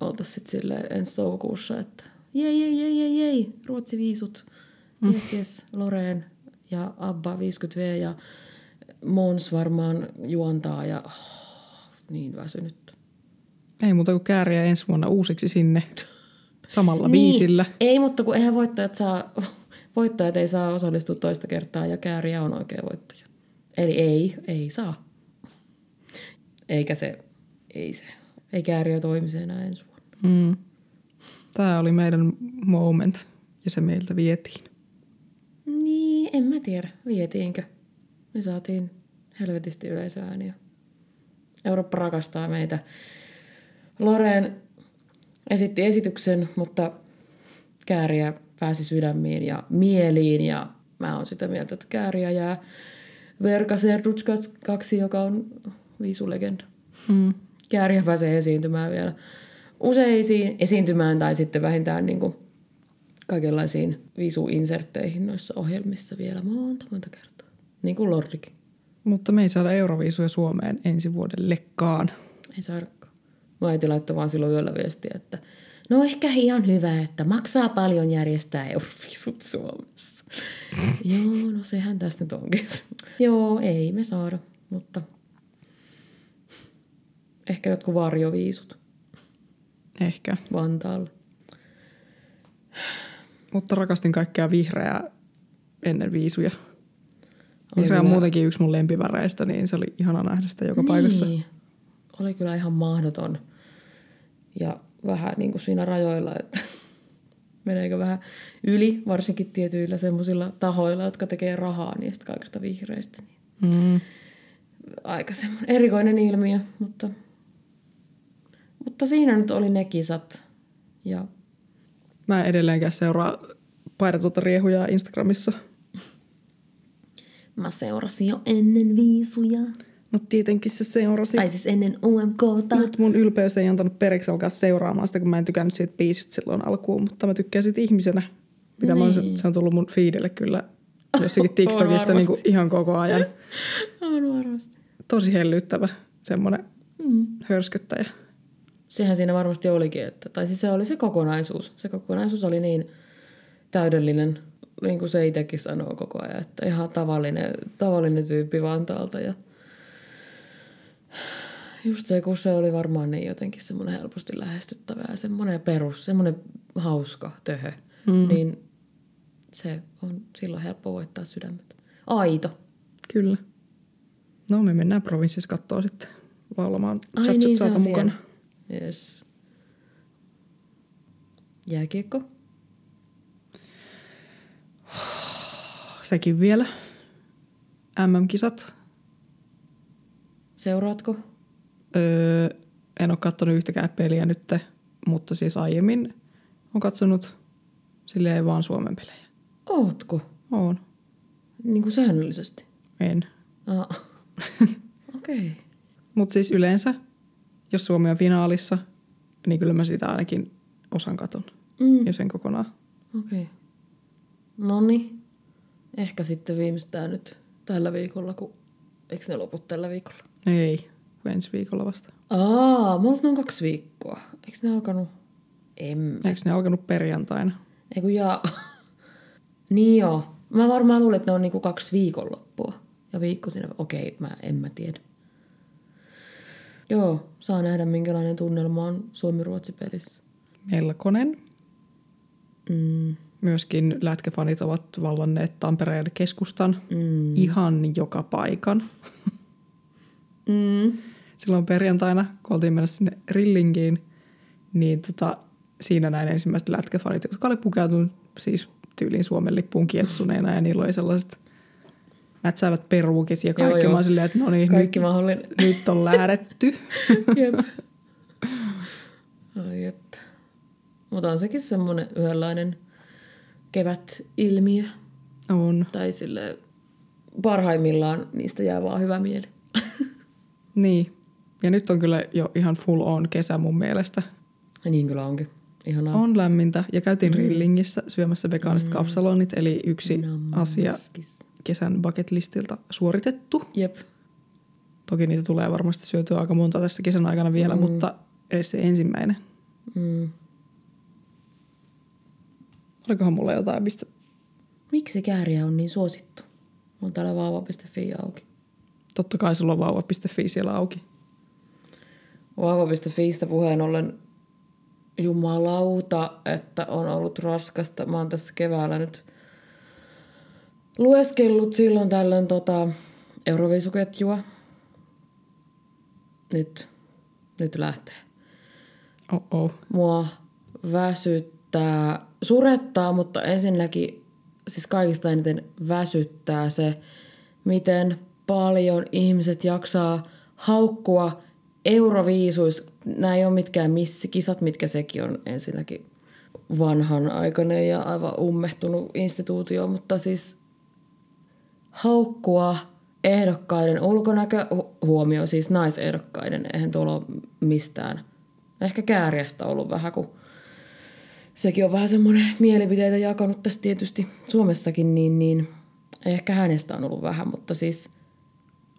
oltaisiin sitten silleen ensi toukokuussa, että jei, jei, jei, jei, jei, Ruotsi viisut, mm. yes, yes, Loreen ja Abba 50V ja Mons varmaan juontaa ja oh, niin väsynyt. Ei muuta kuin kääriä ensi vuonna uusiksi sinne samalla niin. biisillä. Ei, mutta kun eihän voittajat saa, voittajat ei saa osallistua toista kertaa ja kääriä on oikea voittaja. Eli ei, ei saa. Eikä se, ei se, ei kääriä toimi enää ensi vuonna. Mm. Tämä oli meidän moment ja se meiltä vietiin. Niin, en mä tiedä, vietiinkö. Me saatiin helvetisti yleisöääniä. Eurooppa rakastaa meitä. Loreen esitti esityksen, mutta kääriä pääsi sydämiin ja mieliin ja mä oon sitä mieltä, että kääriä jää Verka Serdutskas kaksi, joka on viisulegenda. Mm. Kääriä pääsee esiintymään vielä useisiin esiintymään tai sitten vähintään niin kuin kaikenlaisiin visuinsertteihin noissa ohjelmissa vielä monta monta kertaa. Niin kuin Lordikin. Mutta me ei saada Euroviisuja Suomeen ensi vuodellekaan. Ei saadakaan. Mun äiti laittoi vaan silloin yöllä viestiä, että no ehkä ihan hyvä, että maksaa paljon järjestää Euroviisut Suomessa. Joo, no sehän tästä nyt onkin. Joo, ei me saada, mutta ehkä jotkut varjoviisut Ehkä. Vantaalle. Mutta rakastin kaikkea vihreää ennen viisuja. Vihreä on muutenkin yksi mun lempiväreistä, niin se oli ihana nähdä sitä joka paikassa. Oli kyllä ihan mahdoton. Ja vähän niin kuin siinä rajoilla, että meneekö vähän yli, varsinkin tietyillä semmoisilla tahoilla, jotka tekee rahaa niistä kaikista vihreistä. Niin Mm. aika semmoinen erikoinen ilmiö, mutta, mutta siinä nyt oli ne kisat. Ja Mä en edelleenkään seuraa paidatuota riehuja Instagramissa. mä seurasin jo ennen viisuja. No tietenkin se seurasi. Tai siis ennen UMKta. Mutta mun ylpeys ei antanut periksi alkaa seuraamaan sitä, kun mä en tykännyt siitä biisistä silloin alkuun, mutta mä tykkään siitä ihmisenä. Mitä niin. mä oon, Niin. se on tullut mun feedille kyllä jossakin TikTokissa niin kuin ihan koko ajan. On varmasti. Tosi hellyttävä semmoinen Mm. hörsköttäjä. Sehän siinä varmasti olikin, että, tai siis se oli se kokonaisuus. Se kokonaisuus oli niin täydellinen, niin kuin se itsekin sanoo koko ajan, että ihan tavallinen, tavallinen tyyppi Vantaalta. Ja just se, kun se oli varmaan niin jotenkin semmoinen helposti lähestyttävä ja semmoinen perus, semmoinen hauska töhö, mm. niin se on silloin helppo voittaa sydämet. Aito. Kyllä. No me mennään provinssissa katsoa sitten laulamaan Ai Chat niin, se on mukana. siellä. Yes. Jääkiekko. Sekin vielä. MM-kisat. Seuraatko? Öö, en ole katsonut yhtäkään peliä nyt, mutta siis aiemmin on katsonut silleen vaan Suomen pelejä. Ootko? Oon. Niin kuin säännöllisesti? En. Ah. Okei. Okay. Mutta siis yleensä, jos Suomi on finaalissa, niin kyllä mä sitä ainakin osan katon. Mm. Jos en kokonaan. Okei. Okay. Noni. Ehkä sitten viimeistään nyt tällä viikolla, kun... Eikö ne loput tällä viikolla? Ei, kun ensi viikolla vasta. Aa, mulla on kaksi viikkoa. Eikö ne alkanut? En. Eikö ne alkanut perjantaina? Ei kun jaa. niin joo. Mä varmaan luulen, että ne on niinku kaksi viikonloppua. Ja viikko siinä. Okei, mä en mä tiedä. Joo, saa nähdä minkälainen tunnelma on Suomi-Ruotsi-pelissä. Melkonen. Mm, Myöskin lätkäfanit ovat vallanneet Tampereen keskustan mm, ihan joka paikan. mm. Silloin perjantaina, kun oltiin menossa sinne Rillingiin, niin tota, siinä näin ensimmäiset lätkäfanit, jotka oli pukeutunut siis tyyliin Suomen lippuun kiepsuneena ja niillä oli sellaiset mätsäävät perukit ja kaikki. Joo, joo. Mä silleen, että no niin, Kaikki nyt, mahdollinen. nyt on lähdetty. Jep. Ai että. Mutta on sekin semmoinen yhdenlainen kevätilmiö. on. Tai sille parhaimmillaan niistä jää vaan hyvä mieli. Niin. Ja nyt on kyllä jo ihan full on kesä mun mielestä. Ja niin kyllä onkin. Ihanaa. On lämmintä. Ja käytiin mm. Rillingissä syömässä vegaaniset mm. kapsalonit, eli yksi asia Namskis. kesän bucket listilta suoritettu. Jep. Toki niitä tulee varmasti syötyä aika monta tässä kesän aikana vielä, mm. mutta edes se ensimmäinen. Mm. Olikohan mulla jotain, mistä... Miksi kääriä on niin suosittu? On täällä vauva.fi auki. Totta kai sulla on vauva.fi siellä auki. Vauva.fiistä puheen ollen jumalauta, että on ollut raskasta. Mä oon tässä keväällä nyt lueskellut silloin tällöin tota Euroviisuketjua. Nyt, nyt lähtee. Oh-oh. Mua väsyttää, surettaa, mutta ensinnäkin siis kaikista eniten väsyttää se, miten paljon ihmiset jaksaa haukkua Euroviisuissa. Nämä ei ole mitkään missikisat, mitkä sekin on ensinnäkin vanhan aikainen ja aivan ummehtunut instituutio, mutta siis haukkua ehdokkaiden ulkonäkö, hu- huomio siis naisehdokkaiden, eihän tuolla ole mistään. Ehkä kääriästä ollut vähän, kun sekin on vähän semmoinen mielipiteitä jakanut tässä tietysti Suomessakin, niin, niin ehkä hänestä on ollut vähän, mutta siis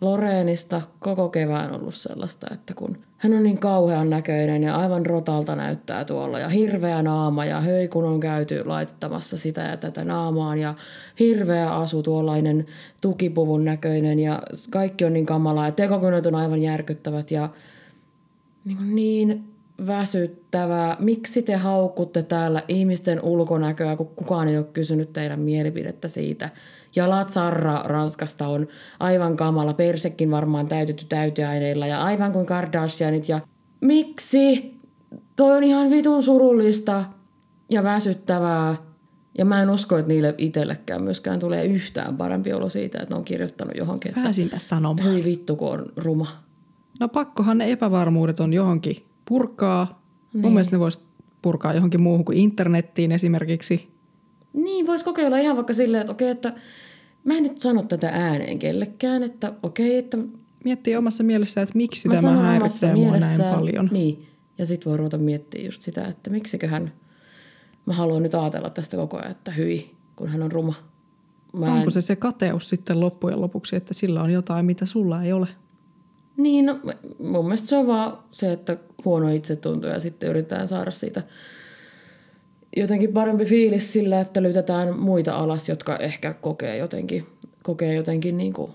Loreenista koko kevään ollut sellaista, että kun hän on niin kauhean näköinen ja aivan rotalta näyttää tuolla ja hirveä naama ja höi kun on käyty laittamassa sitä ja tätä naamaan ja hirveä asu tuollainen tukipuvun näköinen ja kaikki on niin kamalaa ja tekokoneet on aivan järkyttävät ja niin, niin väsyttävää. Miksi te haukutte täällä ihmisten ulkonäköä, kun kukaan ei ole kysynyt teidän mielipidettä siitä? Jalat Sarra Ranskasta on aivan kamala, persekin varmaan täytetty täyteaineilla ja aivan kuin Kardashianit. Ja miksi? Toi on ihan vitun surullista ja väsyttävää. Ja mä en usko, että niille itsellekään myöskään tulee yhtään parempi olo siitä, että ne on kirjoittanut johonkin, Pääsinpä sanomaan. hyi vittu, kun on ruma. No pakkohan ne epävarmuudet on johonkin purkaa. Niin. Mun mielestä ne vois purkaa johonkin muuhun kuin internettiin esimerkiksi. Niin, voisi kokeilla ihan vaikka silleen, että okei, että mä en nyt sano tätä ääneen kellekään, että okei, että Miettii omassa mielessä, että miksi mä tämä häiritsee mua näin paljon. Niin, ja sit voi ruveta miettiä just sitä, että miksiköhän mä haluan nyt ajatella tästä koko ajan, että hyi, kun hän on ruma. Mä en, Onko se se kateus sitten loppujen lopuksi, että sillä on jotain, mitä sulla ei ole? Niin, no, mun mielestä se on vaan se, että huono itsetunto ja sitten yritetään saada siitä jotenkin parempi fiilis sillä, että lytetään muita alas, jotka ehkä kokee jotenkin, kokee jotenkin niin kuin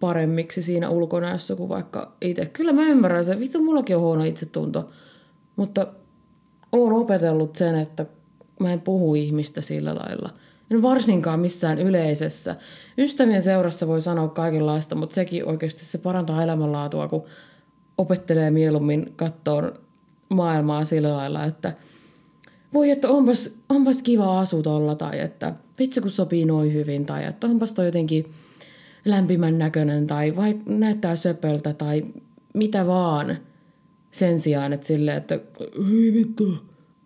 paremmiksi siinä ulkonäössä kuin vaikka itse. Kyllä mä ymmärrän sen. Vittu, mullakin on huono itsetunto. Mutta oon opetellut sen, että mä en puhu ihmistä sillä lailla. En varsinkaan missään yleisessä. Ystävien seurassa voi sanoa kaikenlaista, mutta sekin oikeasti se parantaa elämänlaatua, kun opettelee mieluummin kattoon maailmaa sillä lailla, että voi, että onpas, onpas kiva asu tolla, tai että vitsi kun sopii noin hyvin, tai että onpas toi jotenkin lämpimän näköinen, tai vai näyttää söpöltä, tai mitä vaan sen sijaan, että silleen, että hyi vittu,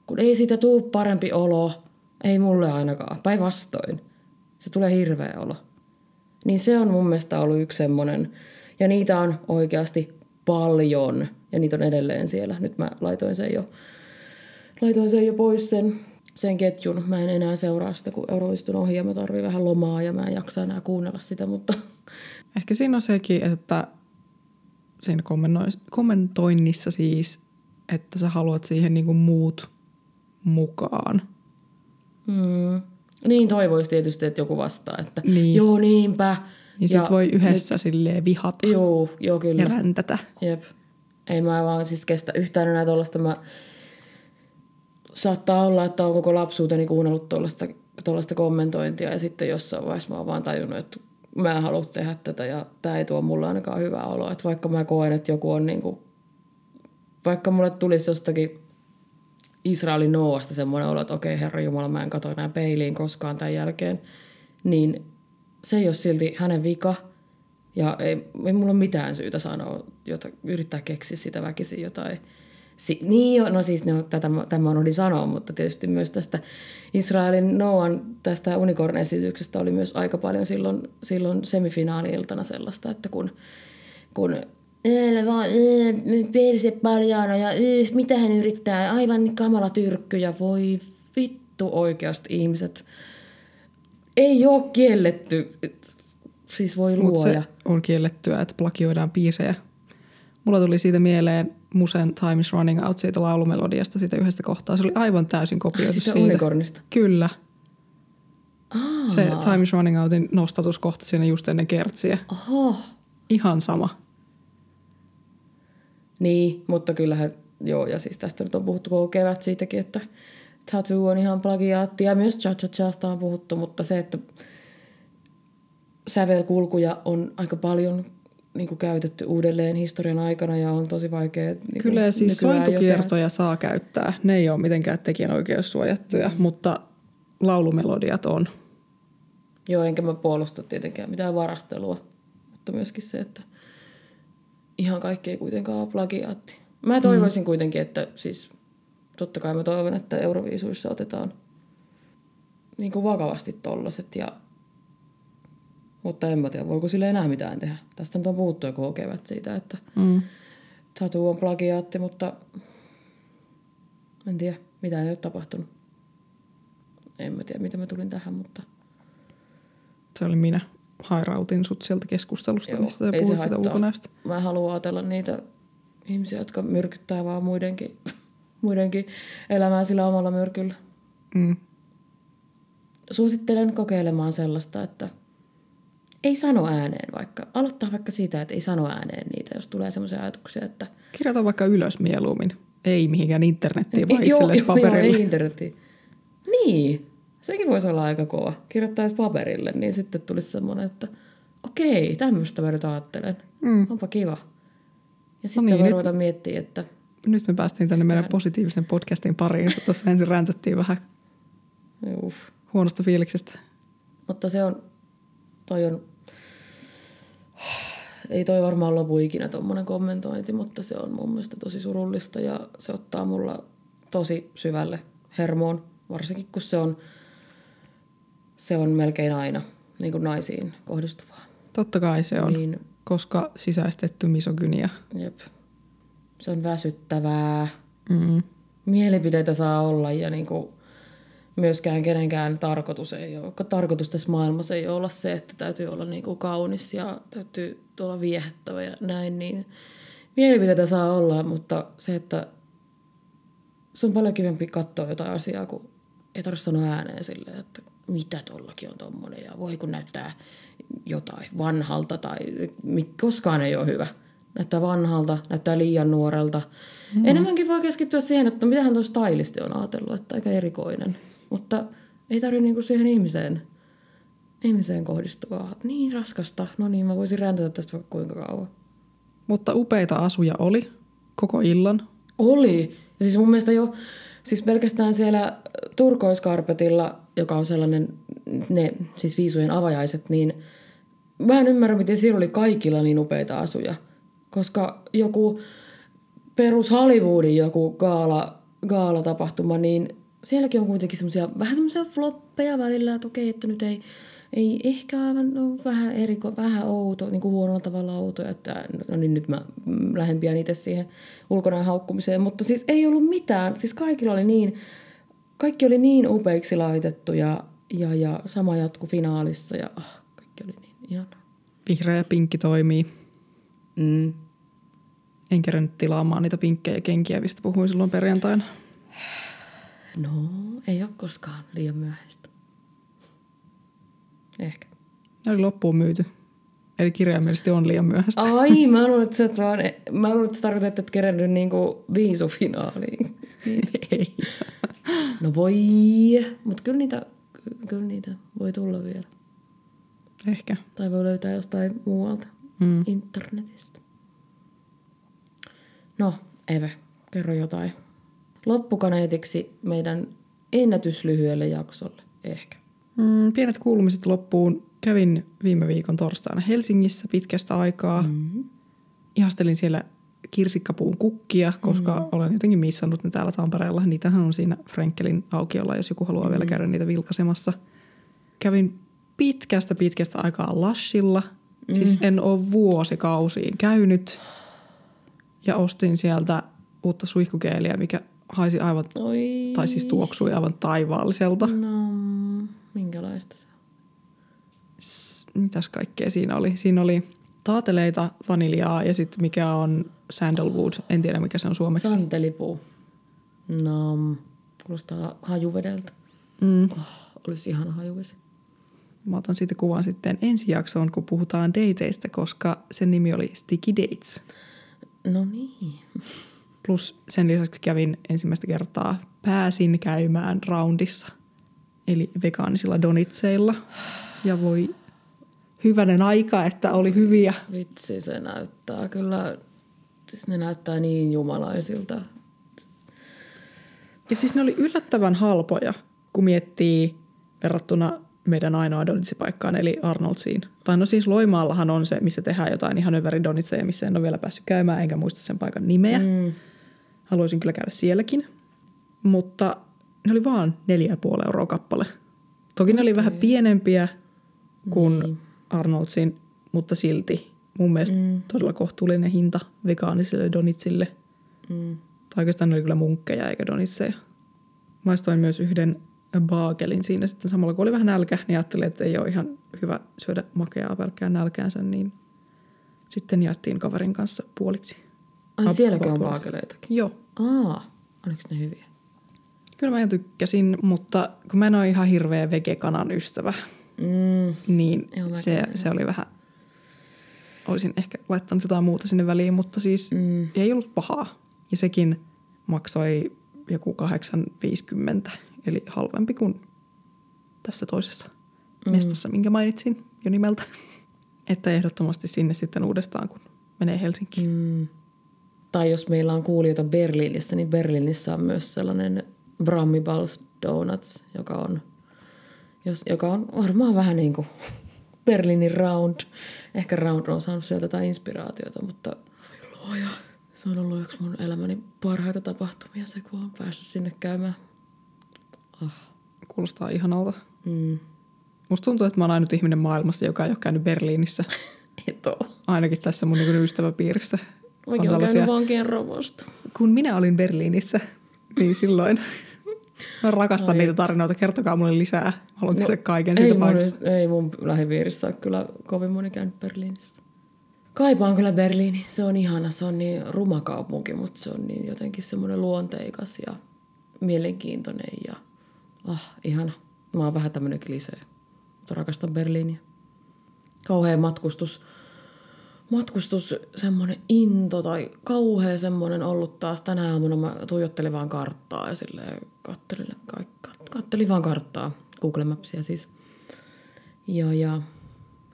kun ei siitä tuu parempi olo, ei mulle ainakaan, päinvastoin. Se tulee hirveä olo. Niin se on mun mielestä ollut yksi semmoinen, ja niitä on oikeasti paljon, ja niitä on edelleen siellä. Nyt mä laitoin sen jo, laitoin sen jo pois sen, sen ketjun. Mä en enää seuraa sitä, kun Euroviistun ohi, ja mä tarvii vähän lomaa, ja mä en jaksa enää kuunnella sitä, mutta Ehkä siinä on sekin, että siinä kommentoin- kommentoinnissa siis, että sä haluat siihen niinku muut mukaan. Mm, niin toivoisi tietysti, että joku vastaa, että Niin. joo niinpä. Niin sit voi yhdessä silleen vihata Joo, joo kyllä. ja räntätä. Jep. Ei mä vaan siis kestä yhtään enää tuollaista. Mä... Saattaa olla, että on koko lapsuuteni kuunnellut tuollaista, tuollaista kommentointia ja sitten jossain vaiheessa mä oon vaan tajunnut, että mä en halua tehdä tätä ja tämä ei tuo mulle ainakaan hyvää oloa. Että vaikka mä koen, että joku on niinku, vaikka mulle tulisi jostakin Israelin Noasta semmoinen olo, että okei herra Jumala, mä en katso enää peiliin koskaan tämän jälkeen, niin se ei ole silti hänen vika. Ja ei, ei mulla ole mitään syytä sanoa, jota, yrittää keksiä sitä väkisin jotain. Si- niin no siis no, tätä, tämä oli sanoa, mutta tietysti myös tästä Israelin Noan tästä unicorn-esityksestä oli myös aika paljon silloin, silloin semifinaali-iltana sellaista, että kun, kun Älä vaan, perse paljaana ja yh, mitä hän yrittää, aivan kamala tyrkky ja voi vittu oikeasti ihmiset. Ei ole kielletty, siis voi Mutta se luoja. on kiellettyä, että plagioidaan biisejä. Mulla tuli siitä mieleen Musen Time is Running Out siitä laulumelodiasta siitä yhdestä kohtaa. Se oli aivan täysin kopioitu siitä. unicornista. Kyllä. Aa, Se Time is Running Outin nostatuskohta siinä just ennen kertsiä. oho. Ihan sama. Niin, mutta kyllähän, joo, ja siis tästä nyt on puhuttu koko kevät siitäkin, että Tattoo on ihan plagiaatti, ja myös Cha Cha Chasta on puhuttu, mutta se, että sävelkulkuja on aika paljon niin kuin käytetty uudelleen historian aikana ja on tosi vaikea niin Kyllä ja siis sointukiertoja saa käyttää. Ne ei ole mitenkään tekijänoikeussuojattuja, mm. mutta laulumelodiat on. Joo, enkä mä puolusta tietenkään mitään varastelua, mutta myöskin se, että ihan kaikki ei kuitenkaan ole plagiaatti. Mä toivoisin mm. kuitenkin, että siis totta kai mä toivon, että Euroviisuissa otetaan niin kuin vakavasti tollaset ja mutta en mä tiedä, voiko sille enää mitään tehdä. Tästä nyt on puhuttu jo koko kevät siitä, että Mm. Tatu on plagiaatti, mutta en tiedä, mitä ei ole tapahtunut. En mä tiedä, miten mä tulin tähän, mutta Se oli minä. Hairautin sut sieltä keskustelusta, Joo, mistä sä puhuit sitä ulkonäöstä. mä haluan ajatella niitä ihmisiä, jotka myrkyttää vaan muidenkin, muidenkin elämää sillä omalla myrkyllä. Mm. Suosittelen kokeilemaan sellaista, että ei sano ääneen vaikka. Aloittaa vaikka siitä, että ei sano ääneen niitä, jos tulee sellaisia ajatuksia, että Kirjoita vaikka ylös mieluummin. Ei mihinkään internettiin, vaan joo, itsellesi joo, joo, paperille. ei internetiin. Niin, sekin voisi olla aika kova. Kirjoittaisi paperille, niin sitten tulisi semmoinen, että okei, tämmöistä mä nyt ajattelen. Mm. Onpa kiva. Ja sitten niin, voi nyt- ruveta miettiä, että Nyt me päästiin tänne meidän positiivisen podcastin pariin. Tuossa ensin räntättiin vähän uff. huonosta fiiliksestä. Mutta se on, toi on, ei toi varmaan lopu ikinä tuommoinen kommentointi, mutta se on mun mielestä tosi surullista ja se ottaa mulla tosi syvälle hermoon, varsinkin kun se on, se on melkein aina niin kuin naisiin kohdistuvaa. Totta kai se on, Niin, koska sisäistetty misogynia. jep. Se on väsyttävää. Mm. Mielipiteitä saa olla ja niin kuin myöskään kenenkään tarkoitus ei ole. Tarkoitus tässä maailmassa ei ole olla se, että täytyy olla niin kuin kaunis ja täytyy olla viehättävä ja näin, niin mielipiteitä saa olla, mutta se, että se on paljon kivempi katsoa jotain asiaa, kun ei tarvitse sanoa ääneen silleen, että mitä tollakin on tommonen ja voi kun näyttää jotain vanhalta tai koskaan ei ole hyvä. Näyttää vanhalta, näyttää liian nuorelta. Mm. Enemmänkin voi keskittyä siihen, että mitähän tuo stylisti on ajatellut, että aika erikoinen. Mutta ei tarvitse niinku siihen ihmiseen, ihmiseen kohdistuvaa. Niin raskasta. No niin, mä voisin räntätä tästä vaikka kuinka kauan. Mutta upeita asuja oli koko illan. Oli. Ja siis mun mielestä jo, siis pelkästään siellä turkoiskarpetilla, joka on sellainen, ne siis viisujen avajaiset, niin mä en ymmärrä, miten siellä oli kaikilla niin upeita asuja. Koska joku perus Hollywoodin joku gaala, gaala-tapahtuma, niin sielläkin on kuitenkin semmoisia, vähän semmoisia floppeja välillä, että okei, että nyt ei, ei ehkä aivan, no, vähän eriko, vähän outo, niin kuin huonolla tavalla outo, että no niin nyt mä mm, lähden pian itse siihen ulkonäön haukkumiseen, mutta siis ei ollut mitään, siis kaikilla oli niin, kaikki oli niin upeiksi laitettu ja, ja, ja sama jatku finaalissa ja ah, kaikki oli niin ihanaa. Vihreä ja pinkki toimii. Mm. En kerännyt tilaamaan niitä pinkkejä kenkiä, mistä puhuin silloin perjantaina. No, ei ole koskaan liian myöhäistä. Ehkä. Ne oli loppuun myyty. Eli kirjaimellisesti on liian myöhäistä. Ai, mä luulen, että et vaan, mä luulen, että sä tarkoitat, että et kerännyt niinku viisufinaaliin. Ei. No voi, mutta kyllä niitä, kyllä niitä voi tulla vielä. Ehkä. Tai voi löytää jostain muualta Mm. internetistä. No, Eve, kerro jotain. Loppukaneetiksi meidän ennätyslyhyelle jaksolle, ehkä. Mm, pienet kuulumiset loppuun. Kävin viime viikon torstaina Helsingissä pitkästä aikaa. Mm. Ihastelin siellä kirsikkapuun kukkia, koska mm. olen jotenkin missannut ne täällä Tampereella. Niitähän on siinä Frenkelin aukiolla, jos joku haluaa mm. vielä käydä niitä vilkaisemassa. Kävin pitkästä pitkästä aikaa Lashilla. Mm. Siis en ole vuosikausiin käynyt. Ja ostin sieltä uutta suihkukeeliä, mikä haisi aivan, Oi. tai siis tuoksui aivan taivaalliselta. No, minkälaista se on? S- Mitäs kaikkea siinä oli? Siinä oli taateleita, vaniljaa ja sitten mikä on sandalwood. En tiedä mikä se on suomeksi. Santelipuu. No, kuulostaa hajuvedeltä. Mm. Oh, olisi ihana hajuvesi. Mä otan siitä kuvan sitten ensi jaksoon, kun puhutaan dateista, koska sen nimi oli Sticky Dates. No niin. Plus sen lisäksi kävin ensimmäistä kertaa, pääsin käymään roundissa, eli vegaanisilla donitseilla. Ja voi hyvänen aika, että oli hyviä. Vitsi, se näyttää kyllä, siis ne näyttää niin jumalaisilta. Ja siis ne oli yllättävän halpoja, kun miettii verrattuna meidän ainoa donitsipaikkaan, eli Arnoldsiin. Tai no siis Loimaallahan on se, missä tehdään jotain ihan överin donitseja, missä en ole vielä päässyt käymään, enkä muista sen paikan nimeä. Mm. Haluaisin kyllä käydä sielläkin. Mutta ne oli vaan neljä ja puoli euroa kappale. Toki ne oli vähän pienempiä kuin niin. Arnoldsin, mutta silti mun mielestä mm. todella kohtuullinen hinta vegaanisille donitsille. Mm. Tai oikeastaan ne oli kyllä munkkeja eikä donitseja. Maistoin myös yhden baakelin siinä sitten samalla, kun oli vähän nälkä, niin ajattelin, että ei ole ihan hyvä syödä makeaa pelkkään nälkäänsä, niin sitten jaettiin kaverin kanssa puoliksi. Ai sielläkin on baakeleitakin. Joo. Aa, oliko ne hyviä? Kyllä mä ihan tykkäsin, mutta kun mä en ole ihan hirveä vegekanan ystävä, Mm. niin Joo, se, se oli vähän... Olisin ehkä laittanut jotain muuta sinne väliin, mutta siis Mm. ei ollut pahaa. Ja sekin maksoi joku 8,50, eli halvempi kuin tässä toisessa mm. mestassa, minkä mainitsin jo nimeltä. Että ehdottomasti sinne sitten uudestaan, kun menee Helsinkiin. Mm. Tai jos meillä on kuulijoita Berliinissä, niin Berliinissä on myös sellainen Brammibals Donuts, joka on, jos, joka on varmaan vähän niin kuin Berliinin Round. Ehkä Round on saanut sieltä jotain inspiraatiota, mutta voi luoja. Se on ollut yksi mun elämäni parhaita tapahtumia se, kun on päässyt sinne käymään. Ah. Kuulostaa ihanalta. Mm. Musta tuntuu, että mä oon ainut ihminen maailmassa, joka ei ole käynyt Berliinissä. Et oo. Ainakin tässä mun niin ystäväpiirissä. Mäkin on käynyt vankien rovosta. Kun minä olin Berliinissä, niin silloin mä rakastan Ai niitä tarinoita. Kertokaa mulle lisää. Haluan tietää kaiken Ei siitä paikasta. ei mun lähipiirissä ole kyllä kovin moni käynyt Berliinissä. Kaipaan kyllä Berliini. Se on ihana. Se on niin ruma kaupunki, mutta se on niin jotenkin semmoinen luonteikas ja mielenkiintoinen ja ah, ihana. Mä oon vähän tämmönen klisee, mutta rakastan Berliiniä. Kauhea matkustus. Matkustus, semmoinen into tai kauhea semmoinen ollut taas. Tänä aamuna mä tuijottelin vaan karttaa ja silleen kattelin, kat- kattelin vaan karttaa. Google Mapsia siis. Ja, ja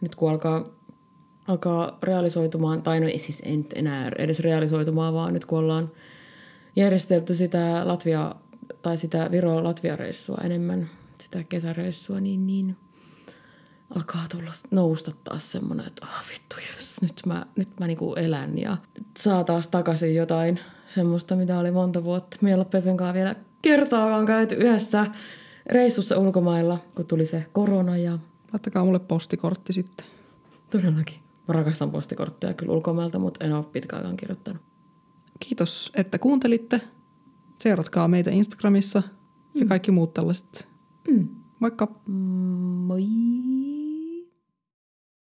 nyt kun alkaa, alkaa realisoitumaan, tai no ei siis en enää edes realisoitumaan, vaan nyt kun ollaan järjestelty sitä Latvia, tai sitä Viro-Latvia-reissua enemmän, sitä kesäreissua, niin, niin alkaa tulla nousta taas semmoinen, että oh, vittu, jes, nyt mä, nyt mä niinku elän ja saa taas takaisin jotain semmoista, mitä oli monta vuotta. Me ei olla Pepen kanssa vielä kertaakaan käyty yhdessä reissussa ulkomailla, kun tuli se korona ja Laittakaa mulle postikortti sitten. todellakin. Mä rakastan postikortteja kyllä ulkomailta, mutta en ole pitkään kirjoittanut. Kiitos, että kuuntelitte. Seuratkaa meitä Instagramissa ja kaikki muut tällaiset. Mm. Moikka! Moi!